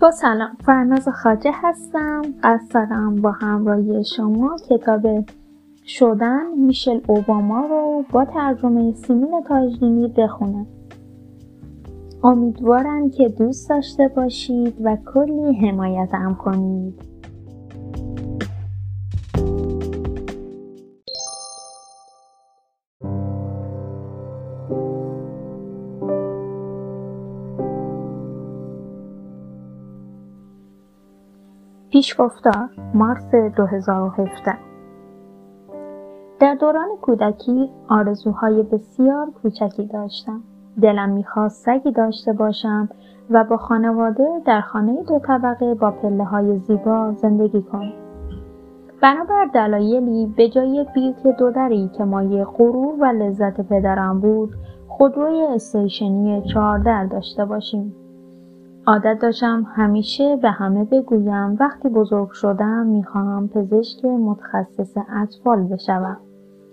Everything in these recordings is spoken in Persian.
با سلام فرناز خاجه هستم. دارم با همراهی شما کتاب شدن میشل اوباما رو با ترجمه سیمین تاجدینی بخونم. امیدوارم که دوست داشته باشید و کلی حمایتم کنید. پیشگفتار مارس 2017 در دوران کودکی آرزوهای بسیار کوچکی داشتم. دلم می‌خواست سگی داشته باشم و با خانواده در خانه دو طبقه با پله های زیبا زندگی کنم. بنابر دلایلی به جای بیلک دودری که مایه غرور و لذت پدرم بود خودروی استیشنی چهار در داشته باشیم عادت داشتم همیشه به همه بگویم وقتی بزرگ شدم می‌خواهم پزشک متخصص اطفال بشوم.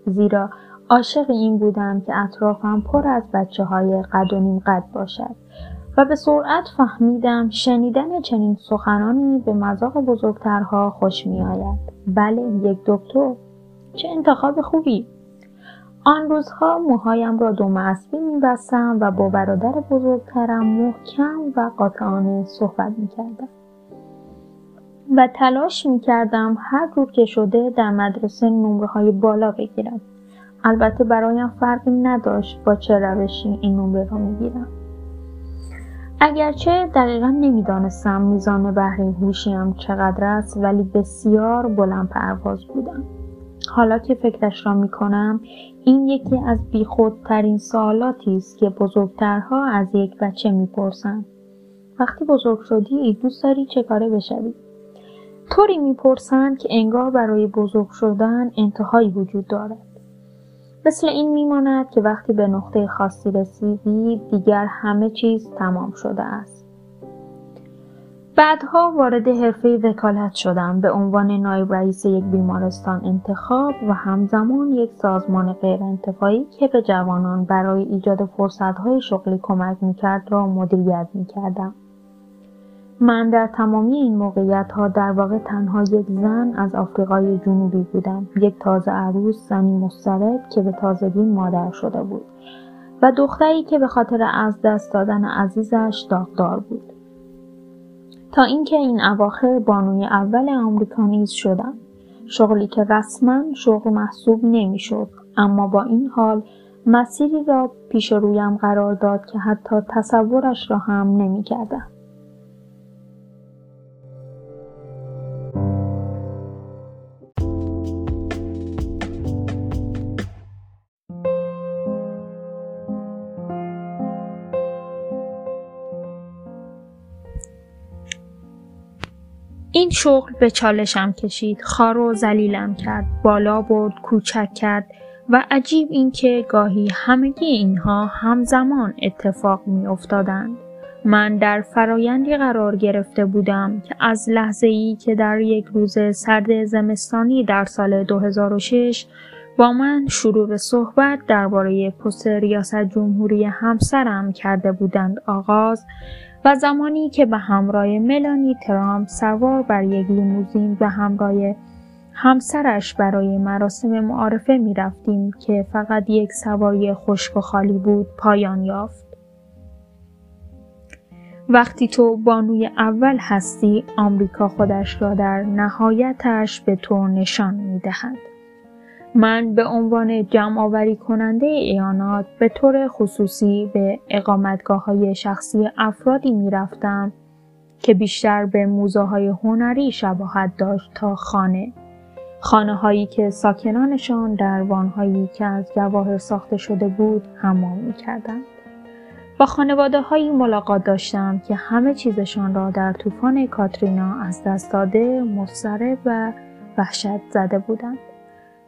زیرا عاشق این بودم که اطرافم پر از بچه های قد و نیم قد باشد و به سرعت فهمیدم شنیدن چنین سخنانی به مذاق بزرگترها خوش می آید. بله یک دکتر چه انتخاب خوبی آن روزها موهایم را دو اسبی میبستم و با برادر بزرگترم محکم و قاطعانه صحبت می‌کردم. و تلاش می‌کردم هر جور که شده در مدرسه نمره های بالا بگیرم. البته برایم فرقی نداشت با چه روشی این نمره را می‌گیرم. اگرچه دقیقا نمی‌دانستم میزان بهره هوشیم چقدر است ولی بسیار بلند پرواز بودم. حالا که فکرش را می کنم این یکی از بیخودترین سوالاتی است که بزرگترها از یک بچه می‌پرسند وقتی بزرگ شدی دوست داری چه کاره بشوی؟ طوری می‌پرسند که انگار برای بزرگ شدن انتهایی وجود دارد. مثل این میماند که وقتی به نقطه خاصی رسیدی دیگر همه چیز تمام شده است. بعدها وارد حرفه وکالت شدم به عنوان نایب رئیس یک بیمارستان انتخاب و همزمان یک سازمان غیرانتفاعی که به جوانان برای ایجاد فرصتهای شغلی کمک می‌کرد را مدیریت می‌کردم. من در تمامی این موقعیت ها در واقع تنها یک زن از آفریقای جنوبی بودم. یک تازه عروس زنی مسترد که به تازگی مادر شده بود و دختری که به خاطر از دست دادن عزیزش داغدار بود. تا اینکه این اواخر بانوی اول آمریکا نیز شدم. شغلی که رسما شغل محسوب نمی‌شد اما با این حال مسیری را پیش رویم قرار داد که حتی تصورش را هم نمی‌کردم. این شغل به چالشم کشید خار و زلیلم کرد بالا برد کوچک کرد و عجیب اینکه گاهی همگی اینها همزمان اتفاق می افتادند. من در فرایندی قرار گرفته بودم که از لحظه ای که در یک روز سرد زمستانی در سال 2006 با من شروع به صحبت درباره پست ریاست جمهوری همسرم کرده بودند آغاز و زمانی که به همراه ملانی ترامپ سوار بر یک لیموزین و همراه همسرش برای مراسم معارفه می رفتیم که فقط یک سواری خشک و خالی بود پایان یافت. وقتی تو بانوی اول هستی آمریکا خودش را در نهایتش به تو نشان می دهد. من به عنوان جمع آوری کننده ایانات به طور خصوصی به اقامتگاه های شخصی افرادی می رفتم که بیشتر به موزه های هنری شباهت داشت تا خانه. خانه هایی که ساکنانشان در وانهایی که از جواهر ساخته شده بود حمام می کردند. با خانواده هایی ملاقات داشتم که همه چیزشان را در طوفان کاترینا از دست داده، مضطرب و وحشت زده بودند.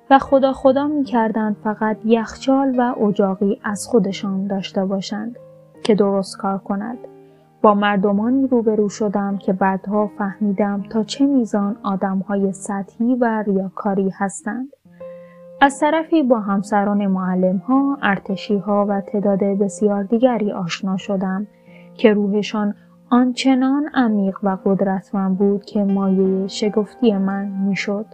و خدا خدا می کردند فقط یخچال و اجاقی از خودشان داشته باشند که درست کار کند. با مردمانی روبرو شدم که بعدها فهمیدم تا چه میزان آدمهای سطحی و ریاکاری هستند. از طرفی با همسران معلم ها، ارتشی ها و تعداد بسیار دیگری آشنا شدم که روحشان آنچنان عمیق و قدرتمند بود که مایه شگفتی من می‌شد.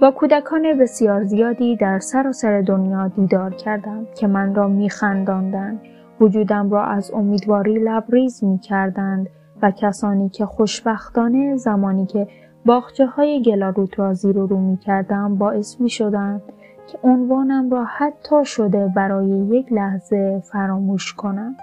با کودکان بسیار زیادی در سراسر دنیا دیدار کردم که من را میخنداندند وجودم را از امیدواری لبریز می‌کردند و کسانی که خوشبختانه زمانی که باخچه های گلاروت را زیر و رو می کردم باعث می شدن که عنوانم را حتی شده برای یک لحظه فراموش کنم.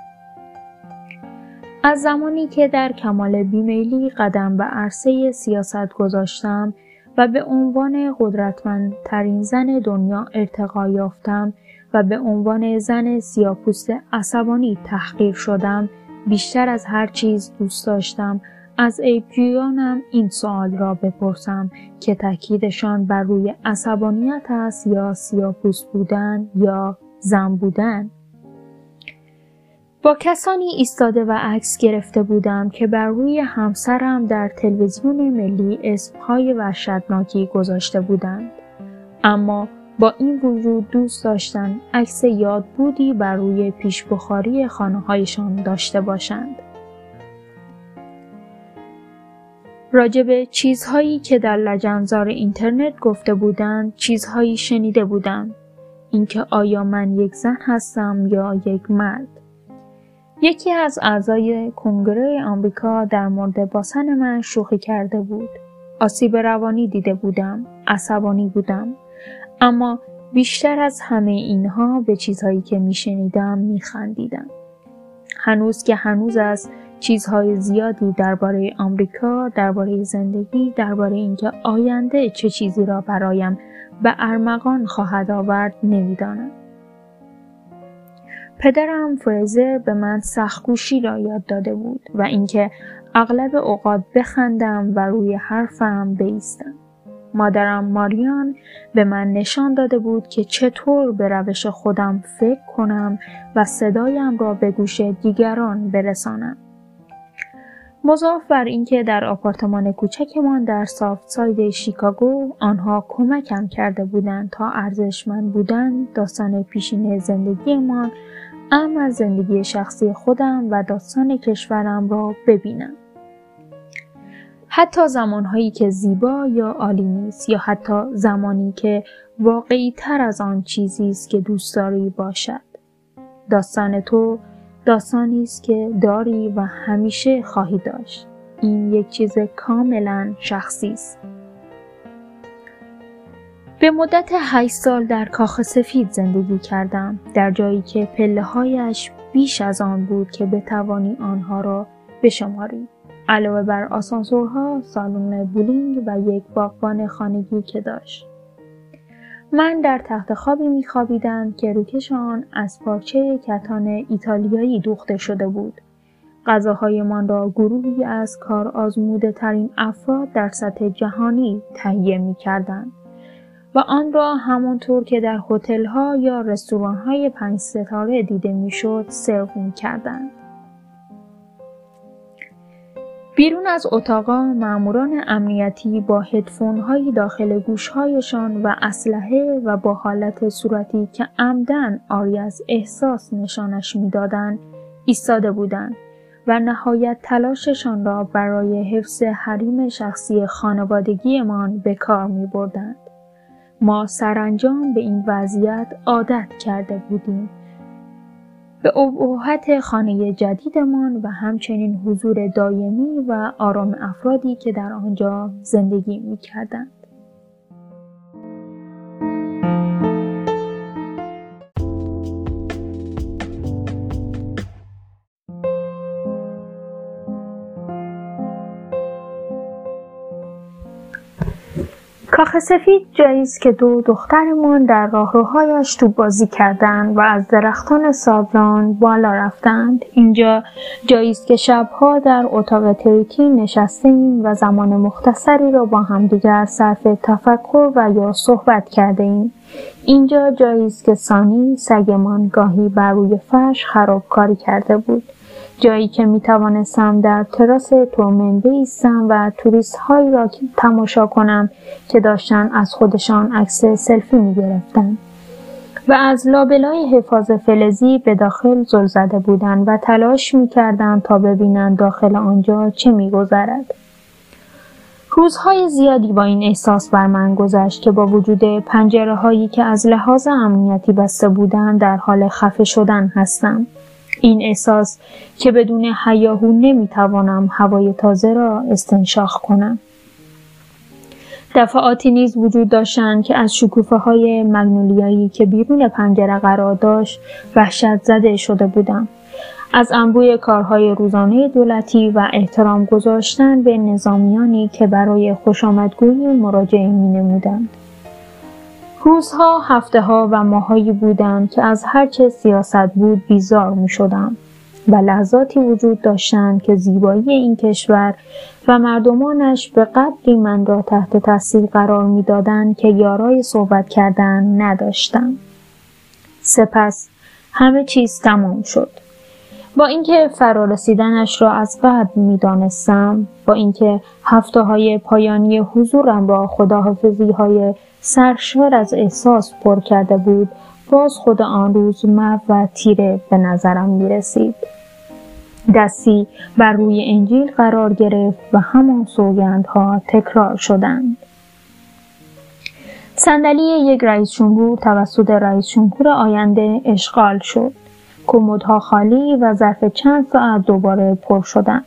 از زمانی که در کمال بیمیلی قدم به عرصه سیاست گذاشتم و به عنوان قدرتمندترین زن دنیا ارتقا یافتم و به عنوان زن سیاپوست عصبانی تحقیر شدم. بیشتر از هر چیز دوست داشتم. از ایپیانم این سوال را بپرسم که تاکیدشان بر روی عصبانیت است یا سیاپوست بودن یا زن بودن؟ با کسانی ایستاده و عکس گرفته بودم که بر روی همسرم در تلویزیون ملی اسمهای وحشتناکی گذاشته بودند. اما با این وجود دوست داشتن عکس یاد بودی بر روی پیش بخاری خانه هایشان داشته باشند. راجب چیزهایی که در لجنزار اینترنت گفته بودند چیزهایی شنیده بودم. اینکه آیا من یک زن هستم یا یک مرد. یکی از اعضای کنگره آمریکا در مورد باسن من شوخی کرده بود. آسیب روانی دیده بودم عصبانی بودم. اما بیشتر از همه اینها به چیزهایی که میشنیدم میخندیدم. هنوز که هنوز است چیزهای زیادی درباره آمریکا درباره زندگی درباره اینکه آینده چه چیزی را برایم به ارمغان خواهد آورد نمی‌دانم. پدرم فریزر به من سختگوشی را یاد داده بود و اینکه اغلب اوقات بخندم و روی حرفم بیستم مادرم ماریان به من نشان داده بود که چطور به روش خودم فکر کنم و صدایم را به گوش دیگران برسانم. مضاف بر اینکه در آپارتمان کوچکمان در سافت ساید شیکاگو آنها کمکم کرده بودند تا ارزشمند بودن داستان پیشین زندگیمان ام از زندگی شخصی خودم و داستان کشورم را ببینم. حتی زمانهایی که زیبا یا عالی نیست یا حتی زمانی که واقعی تر از آن چیزی است که دوست داری باشد. داستان تو داستانی است که داری و همیشه خواهی داشت. این یک چیز کاملا شخصی است. به مدت 8 سال در کاخ سفید زندگی کردم در جایی که پله هایش بیش از آن بود که بتوانی آنها را بشماری علاوه بر آسانسورها، سالن بولینگ و یک باغبان خانگی که داشت. من در تخت خوابی میخوابیدم که روکش آن از پارچه کتان ایتالیایی دوخته شده بود. غذاهایمان را گروهی از کار آزموده ترین افراد در سطح جهانی تهیه می کردن. و آن را همانطور که در هتل‌ها یا رستوران‌های پنج ستاره دیده می‌شد سرو می کردند. بیرون از اتاقا ماموران امنیتی با هدفون داخل گوشهایشان و اسلحه و با حالت صورتی که عمدن آری از احساس نشانش می‌دادند ایستاده بودند و نهایت تلاششان را برای حفظ حریم شخصی خانوادگیمان به کار می بردند. ما سرانجام به این وضعیت عادت کرده بودیم. به ابهت خانه جدیدمان و همچنین حضور دایمی و آرام افرادی که در آنجا زندگی می کاخ سفید جایی است که دو دخترمان در راهروهایش تو بازی کردند و از درختان سابلان بالا رفتند. اینجا جایی است که شبها در اتاق تریکی نشسته ایم و زمان مختصری را با همدیگر صرف تفکر و یا صحبت کرده ایم اینجا جایی است که سانی سگمان گاهی بر روی فرش خرابکاری کرده بود. جایی که می توانستم در تراس تومن بیستم و توریست هایی را تماشا کنم که داشتن از خودشان عکس سلفی می گرفتن. و از لابلای حفاظ فلزی به داخل زل زده بودند و تلاش می‌کردند تا ببینند داخل آنجا چه میگذرد روزهای زیادی با این احساس بر من گذشت که با وجود پنجره هایی که از لحاظ امنیتی بسته بودند در حال خفه شدن هستم. این احساس که بدون حیاهو نمی‌توانم هوای تازه را استنشاق کنم. دفعاتی نیز وجود داشتند که از شکوفه های مگنولیایی که بیرون پنجره قرار داشت وحشت زده شده بودم. از انبوی کارهای روزانه دولتی و احترام گذاشتن به نظامیانی که برای خوشامدگویی مراجعه می نمودند. روزها، هفته ها و ماهایی بودند که از هرچه سیاست بود بیزار می شدم و لحظاتی وجود داشتند که زیبایی این کشور و مردمانش به قدری من را تحت تاثیر قرار می‌دادند که یارای صحبت کردن نداشتم. سپس همه چیز تمام شد. با اینکه فرارسیدنش را از قبل می‌دانستم با اینکه هفته های پایانی حضورم را خداحافظی های سرشار از احساس پر کرده بود باز خود آن روز مو و تیره به نظرم می رسید. دستی بر روی انجیل قرار گرفت و همان سوگندها تکرار شدند. صندلی یک رئیس جمهور توسط رئیس جمهور آینده اشغال شد. کمدها خالی و ظرف چند ساعت دوباره پر شدند.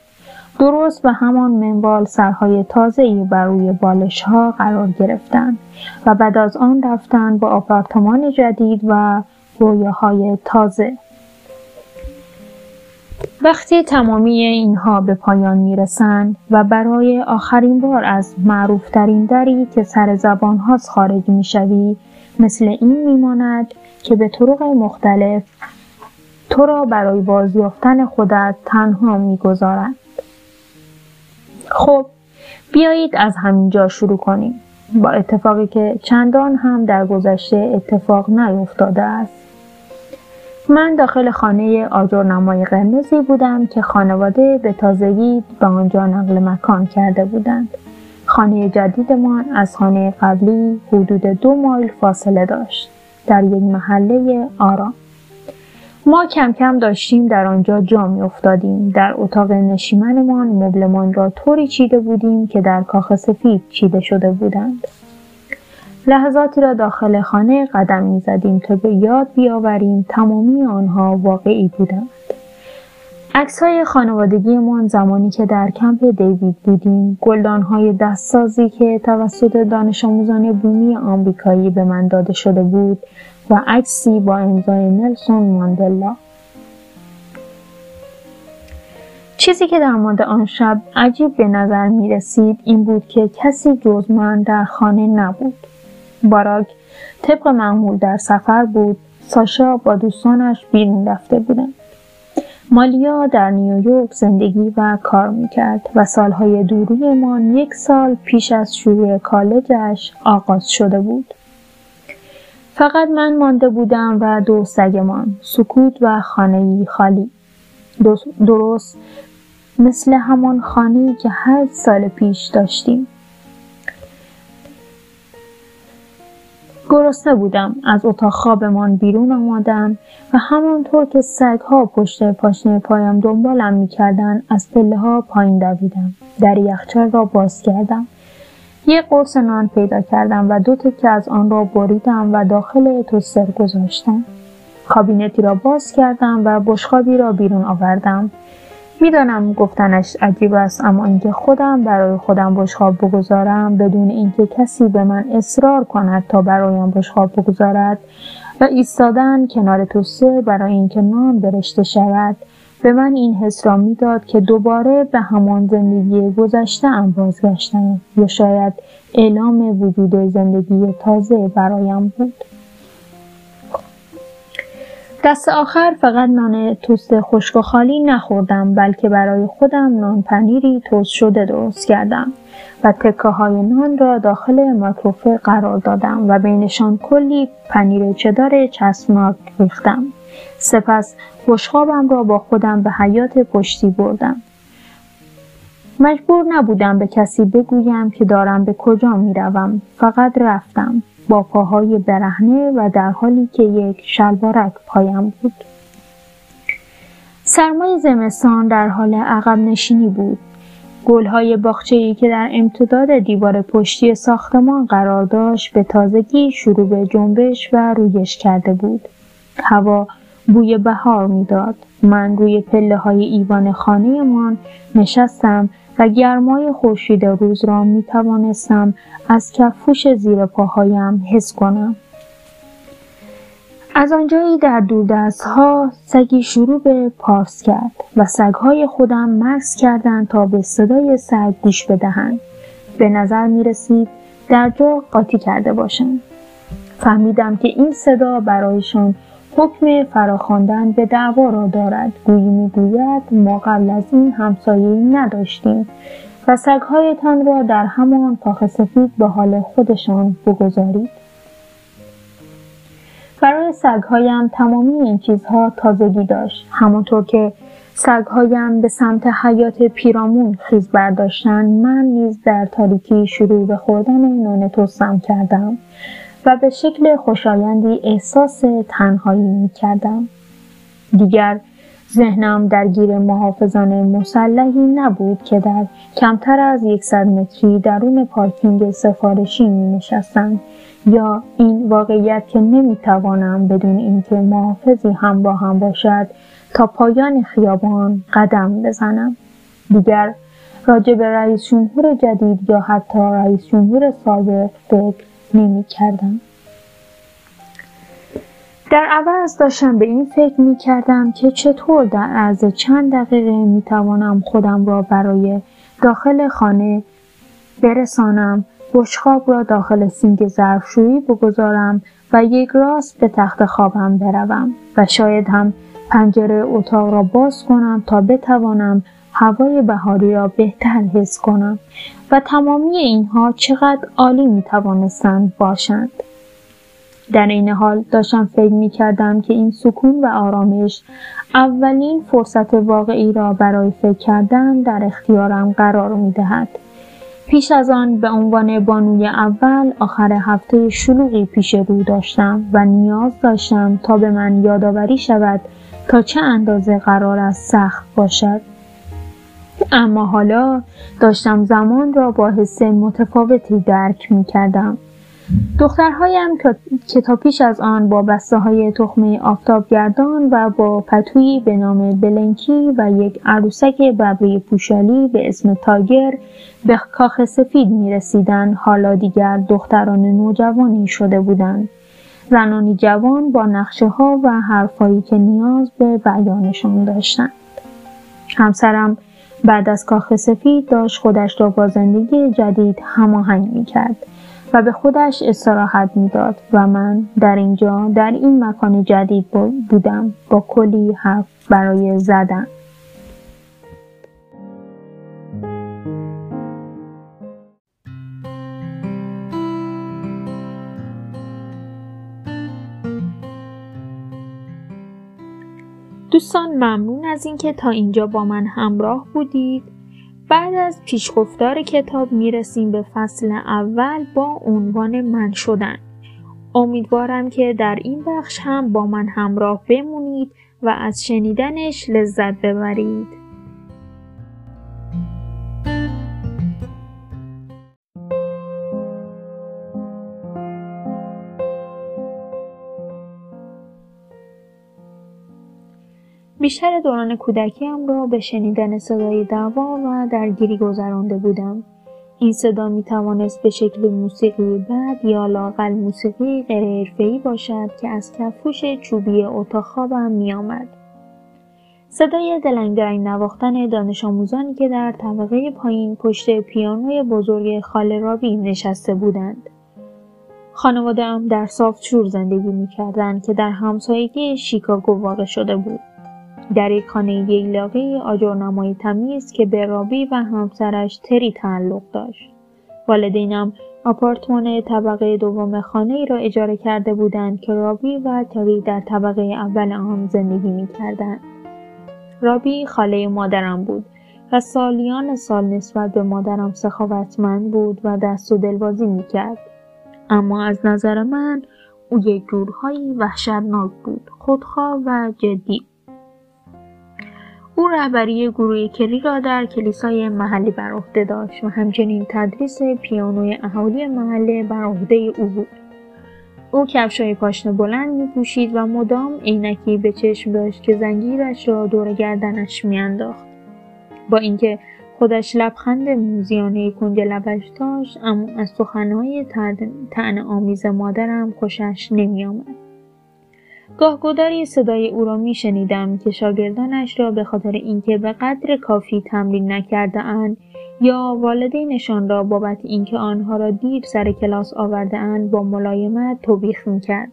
درست به همان منوال سرهای تازه‌ای بر روی بالش ها قرار گرفتند و بعد از آن رفتند با آپارتمان جدید و رویاهای تازه. وقتی تمامی اینها به پایان می‌رسند و برای آخرین بار از معروفترین دری که سر زبان هاست خارج می‌شوی مثل این میماند که به طرق مختلف تو را برای بازیافتن خودت تنها می‌گذارند خب بیایید از همینجا شروع کنیم با اتفاقی که چندان هم در گذشته اتفاق نیفتاده است من داخل خانه نمای قرمزی بودم که خانواده به تازگی به آنجا نقل مکان کرده بودند. خانه جدیدمان از خانه قبلی حدود دو مایل فاصله داشت. در یک محله آرام. ما کم کم داشتیم در آنجا جا می افتادیم. در اتاق نشیمنمان مبلمان را طوری چیده بودیم که در کاخ سفید چیده شده بودند. لحظاتی را داخل خانه قدم می زدیم تا به یاد بیاوریم تمامی آنها واقعی بودند. عکس های خانوادگیمان زمانی که در کمپ دیوید بودیم گلدان های دستسازی که توسط دانش آموزان بومی آمریکایی به من داده شده بود و عکسی با امضای نلسون ماندلا. چیزی که در مورد آن شب عجیب به نظر می رسید این بود که کسی جز من در خانه نبود. باراک طبق معمول در سفر بود ساشا با دوستانش بیرون رفته بودند. مالیا در نیویورک زندگی و کار می‌کرد و سالهای دورویمان یک سال پیش از شروع کالجش آغاز شده بود. فقط من مانده بودم و دو سگمان سکوت و خانه خالی. درست مثل همان خانه که هر سال پیش داشتیم. گرسنه بودم از اتاق خوابمان بیرون آمادم و همانطور که سگها پشت پاشنه پایم دنبالم می‌کردند از پله ها پایین دویدم. در یخچال را باز کردم. یک قرص نان پیدا کردم و دو تکه از آن را بریدم و داخل توستر گذاشتم. کابینتی را باز کردم و بشخابی را بیرون آوردم. می‌دانم گفتنش عجیب است اما اینکه خودم برای خودم بشخاب بگذارم بدون اینکه کسی به من اصرار کند تا برایم بشخاب بگذارد و ایستادن کنار توسه برای اینکه نان برشته شود. به من این حس را می‌داد که دوباره به همان زندگی گذشته ام بازگشتم یا شاید اعلام وجود زندگی تازه برایم بود. دست آخر فقط نان توست خشک و خالی نخوردم بلکه برای خودم نان پنیری توست شده درست کردم و تکه های نان را داخل مایکروفر قرار دادم و بینشان کلی پنیر چدار چسبناک ریختم. سپس بشخابم را با خودم به حیات پشتی بردم. مجبور نبودم به کسی بگویم که دارم به کجا می روم. فقط رفتم. با پاهای برهنه و در حالی که یک شلوارک پایم بود. سرمای زمستان در حال عقب نشینی بود. گلهای باخچه‌ای که در امتداد دیوار پشتی ساختمان قرار داشت به تازگی شروع به جنبش و رویش کرده بود. هوا بوی بهار می‌داد. من روی پله های ایوان خانهمان نشستم و گرمای خورشید روز را می توانستم از کفوش زیر پاهایم حس کنم. از آنجایی در دوردست ها سگی شروع به پارس کرد و سگهای خودم مکس کردند تا به صدای سگ گوش بدهند. به نظر می رسید در جا قاطی کرده باشند. فهمیدم که این صدا برایشان حکم فراخواندن به دعوا را دارد. گویی می‌گوید ما قبل از این همسایه نداشتیم و سگهایتان را در همان کاخ سفید به حال خودشان بگذارید. برای سگهایم تمامی این چیزها تازگی داشت. همانطور که سگهایم به سمت حیات پیرامون خیز برداشتن من نیز در تاریکی شروع به خوردن نان توستم کردم. و به شکل خوشایندی احساس تنهایی می کردم. دیگر ذهنم درگیر محافظان مسلحی نبود که در کمتر از یکصد متری درون پارکینگ سفارشی می نشستند یا این واقعیت که نمی توانم بدون اینکه محافظی هم با هم باشد تا پایان خیابان قدم بزنم. دیگر راجع به رئیس جمهور جدید یا حتی رئیس جمهور سابق فکر نمی کردم. در عوض داشتم به این فکر می کردم که چطور در عرض چند دقیقه می توانم خودم را برای داخل خانه برسانم بشخاب را داخل سینک ظرفشویی بگذارم و یک راست به تخت خوابم بروم و شاید هم پنجره اتاق را باز کنم تا بتوانم هوای بهاری را بهتر حس کنم و تمامی اینها چقدر عالی می توانستند باشند. در این حال داشتم فکر می کردم که این سکون و آرامش اولین فرصت واقعی را برای فکر کردن در اختیارم قرار می دهد. پیش از آن به عنوان بانوی اول آخر هفته شلوغی پیش رو داشتم و نیاز داشتم تا به من یادآوری شود تا چه اندازه قرار است سخت باشد. اما حالا داشتم زمان را با حس متفاوتی درک می کردم. دخترهایم که تا پیش از آن با بسته های تخمه آفتابگردان و با پتویی به نام بلنکی و یک عروسک ببری پوشالی به اسم تاگر به کاخ سفید می رسیدن حالا دیگر دختران نوجوانی شده بودند. زنانی جوان با نقشه ها و حرفایی که نیاز به بیانشان داشتند. همسرم بعد از کاخ سفید داشت خودش را با زندگی جدید هماهنگ می کرد. و به خودش استراحت می‌داد و من در اینجا در این مکان جدید بودم با کلی حرف برای زدن دوستان ممنون از اینکه تا اینجا با من همراه بودید بعد از پیشگفتار کتاب می‌رسیم به فصل اول با عنوان من شدن. امیدوارم که در این بخش هم با من همراه بمونید و از شنیدنش لذت ببرید. بیشتر دوران کودکیم را به شنیدن صدای دعوا و درگیری گذرانده بودم. این صدا می توانست به شکل موسیقی بد یا لاقل موسیقی غیر باشد که از کفوش چوبی اتاق خوابم می آمد. صدای دلنگرنگ نواختن دانش آموزانی که در طبقه پایین پشت پیانوی بزرگ خاله رابی نشسته بودند. خانواده در سافتشور زندگی می کردند که در همسایگی شیکاگو واقع شده بود. در یک خانه ییلاقی آجرنمای تمیز که به رابی و همسرش تری تعلق داشت. والدینم آپارتمان طبقه دوم خانه ای را اجاره کرده بودند که رابی و تری در طبقه اول آن زندگی می کردن. رابی خاله مادرم بود و سالیان سال نسبت به مادرم سخاوتمند بود و دست و دلبازی می کرد. اما از نظر من او یک جورهایی وحشتناک بود خودخواه و جدی او رهبری گروه کلی را در کلیسای محلی بر عهده داشت و همچنین تدریس پیانوی اهالی محله بر عهده او بود. او کفشای پاشنه بلند میپوشید و مدام عینکی به چشم داشت که زنگیرش را دور گردنش میانداخت. با اینکه خودش لبخند موزیانه کنج لبش داشت اما از سخنهای تن آمیز مادرم خوشش نمیآمد. گاهگداری صدای او را میشنیدم که شاگردانش را به خاطر اینکه به قدر کافی تمرین نکرده اند یا والدینشان را بابت اینکه آنها را دیر سر کلاس آورده اند با ملایمت توبیخ می‌کرد.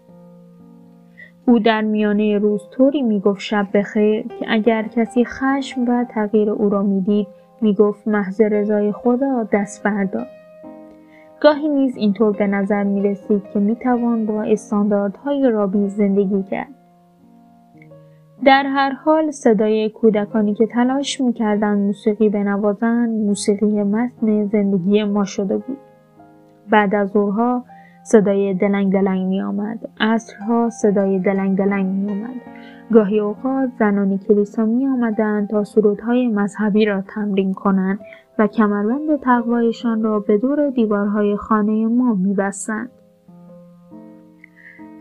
او در میانه روز طوری می‌گفت شب بخیر که اگر کسی خشم و تغییر او را می‌دید می‌گفت محض رضای خدا دست بردار. گاهی نیز اینطور به نظر می رسید که می توان با استانداردهای رابی زندگی کرد. در هر حال صدای کودکانی که تلاش می‌کردند موسیقی بنوازند موسیقی متن زندگی ما شده بود. بعد از ظهرها صدای دلنگ دلنگ می آمد. عصرها صدای دلنگ دلنگ می آمد. گاهی اوقات زنان کلیسا می آمدند تا سرودهای مذهبی را تمرین کنند و کمربند تقوایشان را به دور دیوارهای خانه ما میبستند.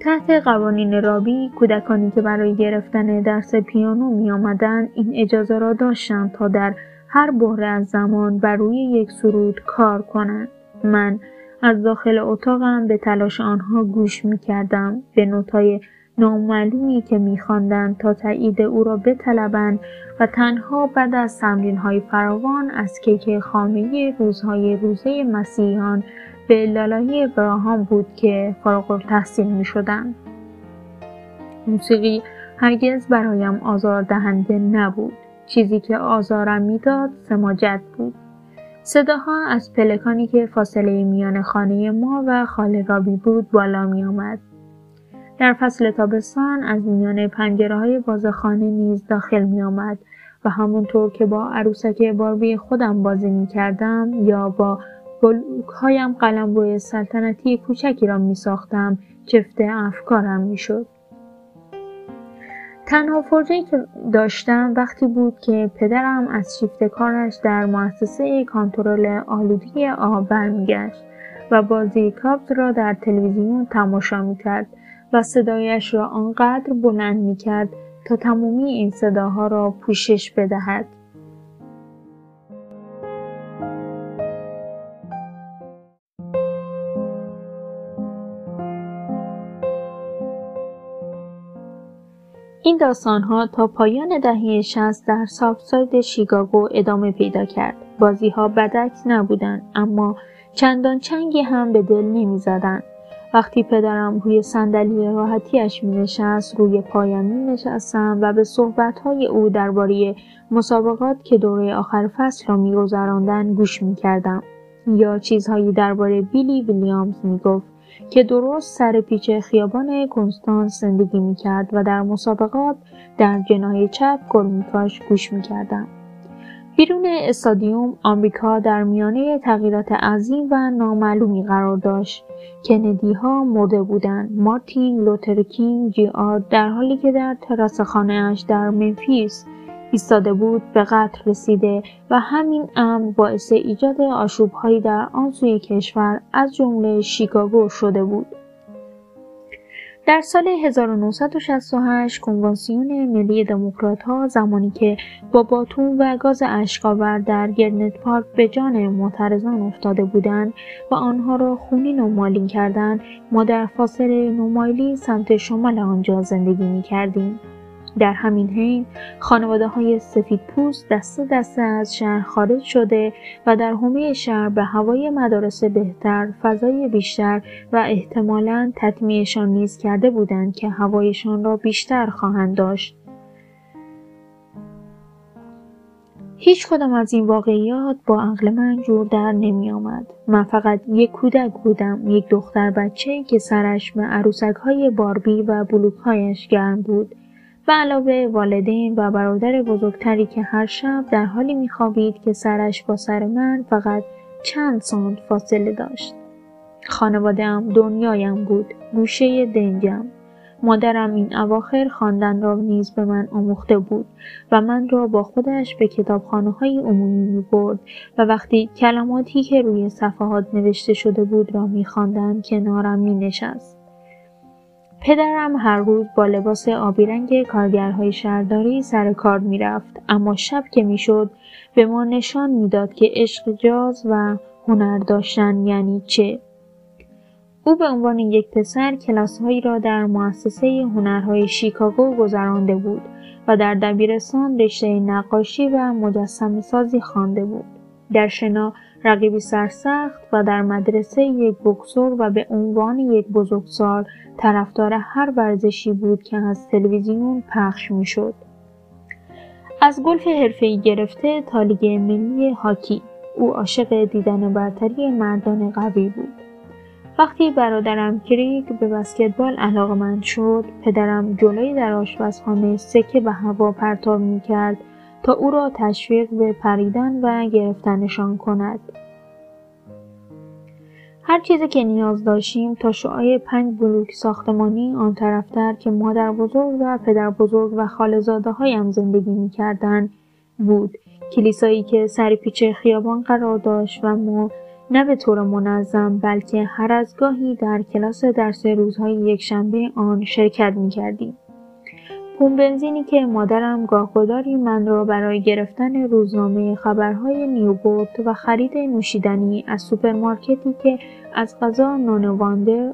تحت قوانین رابی کودکانی که برای گرفتن درس پیانو می آمدن این اجازه را داشتند تا در هر بحره از زمان بر روی یک سرود کار کنند. من از داخل اتاقم به تلاش آنها گوش می کردم به نوتای نامعلومی که میخواندند تا تایید او را بطلبند و تنها بعد از های فراوان از کیک خامه روزهای روزه مسیحیان به لالایی ابراهام بود که فارغ التحصیل می شدن. موسیقی هرگز برایم آزار دهنده نبود. چیزی که آزارم می‌داد سماجت بود. صداها از پلکانی که فاصله میان خانه ما و خاله رابی بود بالا می آمد. در فصل تابستان از میان پنجره های باز خانه نیز داخل می آمد و همونطور که با عروسک باربی خودم بازی می کردم یا با بلوک هایم قلم روی سلطنتی کوچکی را می ساختم چفته افکارم می شد. تنها فرجه که داشتم وقتی بود که پدرم از شیفت کارش در مؤسسه کنترل آلودگی آب برمیگشت و بازی کابز را در تلویزیون تماشا می کرد و صدایش را آنقدر بلند می کرد تا تمامی این صداها را پوشش بدهد. این داستانها تا پایان دهه 60 در سابساید شیکاگو ادامه پیدا کرد. بازی ها بدک نبودند اما چندان چنگی هم به دل نمی زدن. وقتی پدرم روی صندلی راحتیش می نشست روی پایم می نشستم و به صحبتهای او درباره مسابقات که دوره آخر فصل را می گذراندن گوش می کردم. یا چیزهایی درباره بیلی ویلیامز می گفت که درست سر پیچ خیابان کنستانس زندگی می کرد و در مسابقات در جنای چپ گل میکاش گوش می کردم. بیرون استادیوم آمریکا در میانه تغییرات عظیم و نامعلومی قرار داشت. کندی ها مرده بودند. مارتین لوتر کینگ جی آر در حالی که در تراس خانهاش در منفیس ایستاده بود به قتل رسیده و همین امر باعث ایجاد آشوبهایی در آن سوی کشور از جمله شیکاگو شده بود. در سال 1968 کنوانسیون ملی دموکرات ها زمانی که با باتون و گاز اشکاور در گرنت پارک به جان معترضان افتاده بودند و آنها را خونین و مالین کردند ما در فاصله نومایلی سمت شمال آنجا زندگی می کردیم. در همین حین خانواده های سفید پوست دسته دسته از شهر خارج شده و در حومه شهر به هوای مدارس بهتر، فضای بیشتر و احتمالا تطمیعشان نیز کرده بودند که هوایشان را بیشتر خواهند داشت. هیچ کدام از این واقعیات با عقل من جور در نمی آمد. من فقط یک کودک بودم، یک دختر بچه که سرش به عروسک های باربی و بلوک هایش گرم بود به علاوه والدین و برادر بزرگتری که هر شب در حالی میخوابید که سرش با سر من فقط چند سانت فاصله داشت. خانوادهام دنیایم بود گوشه دنجم مادرم این اواخر خواندن را نیز به من آموخته بود و من را با خودش به کتابخانه های عمومی می برد و وقتی کلماتی که روی صفحات نوشته شده بود را می خواندم کنارم می نشست. پدرم هر روز با لباس آبی رنگ کارگرهای شهرداری سر کار می رفت اما شب که می شد به ما نشان می‌داد که عشق جاز و هنر داشتن یعنی چه او به عنوان یک پسر کلاسهایی را در مؤسسه هنرهای شیکاگو گذرانده بود و در دبیرستان رشته نقاشی و مجسم سازی خوانده بود. در شنا رقیبی سرسخت و در مدرسه یک بکسور و به عنوان یک بزرگسال طرفدار هر ورزشی بود که از تلویزیون پخش می‌شد. از گلف حرفه‌ای گرفته تا لیگ ملی هاکی او عاشق دیدن برتری مردان قوی بود. وقتی برادرم کریک به بسکتبال علاقمند شد پدرم جلوی در آشپزخانه سکه به هوا پرتاب می‌کرد تا او را تشویق به پریدن و گرفتنشان کند هر چیزی که نیاز داشتیم تا شعای پنج بلوک ساختمانی آن طرفتر که مادر بزرگ و پدر بزرگ و خالزاده هایم زندگی می بود کلیسایی که سر پیچ خیابان قرار داشت و ما نه به طور منظم بلکه هر از گاهی در کلاس درس روزهای یکشنبه آن شرکت می کردیم. پمپ بنزینی که مادرم گاهگداری من را برای گرفتن روزنامه خبرهای نیوپورت و خرید نوشیدنی از سوپرمارکتی که از غذا نان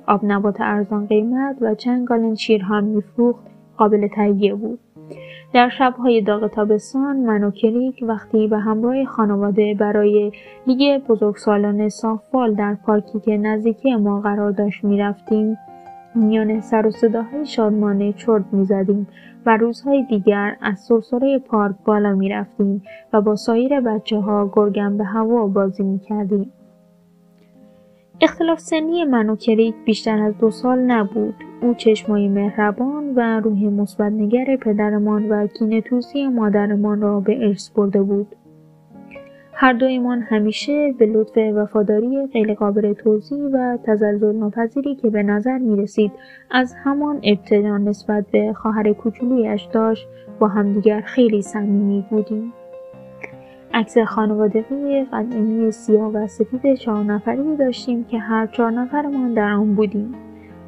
آب نبات ارزان قیمت و چند گالن شیر هم میفروخت قابل تهیه بود. در شبهای داغ تابستان من و کریگ وقتی به همراه خانواده برای لیگ بزرگسالان سافال در پارکی که نزدیکی ما قرار داشت می‌رفتیم میان سر و صداهای شادمانه چرت می‌زدیم و روزهای دیگر از سرسره پارک بالا می‌رفتیم و با سایر بچه ها گرگم به هوا بازی می‌کردیم. اختلاف سنی من و کریک بیشتر از دو سال نبود. او چشمای مهربان و روح مثبتنگر پدرمان و کینهتوزی مادرمان را به ارث برده بود. هر دویمان همیشه به لطف وفاداری غیرقابل توضیح و تزلزل ناپذیری که به نظر می رسید از همان ابتدا نسبت به خواهر کوچولویش داشت با همدیگر خیلی صمیمی بودیم. عکس خانوادگی قدیمی سیاه و سفید چهار نفری داشتیم که هر چهار نفرمان در آن بودیم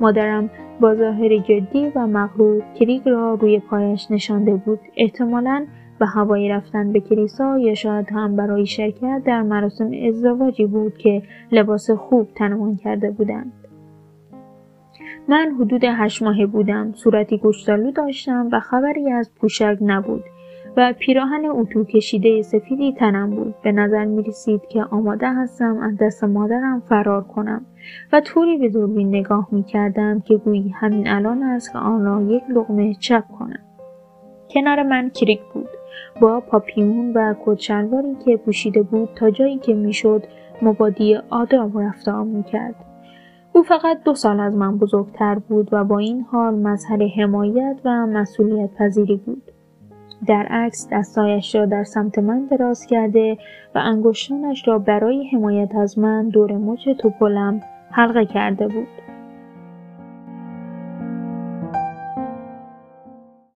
مادرم با ظاهر جدی و مغرور کریگ را روی پایش نشانده بود احتمالا به هوایی رفتن به کلیسا یا شاید هم برای شرکت در مراسم ازدواجی بود که لباس خوب تنمان کرده بودند. من حدود هشت ماهه بودم صورتی گوشتالو داشتم و خبری از پوشک نبود و پیراهن اتو کشیده سفیدی تنم بود. به نظر می رسید که آماده هستم از دست مادرم فرار کنم و طوری به دوربین نگاه می کردم که گویی همین الان است که آن را یک لغمه چپ کنم. کنار من کریک بود. با پاپیون و کتشلواری که پوشیده بود تا جایی که می‌شد مبادی آداب رفتار می‌کرد. او فقط دو سال از من بزرگتر بود و با این حال مظهر حمایت و مسئولیت پذیری بود. در عکس دستایش را در سمت من دراز کرده و انگشتانش را برای حمایت از من دور مچ توپلم حلقه کرده بود.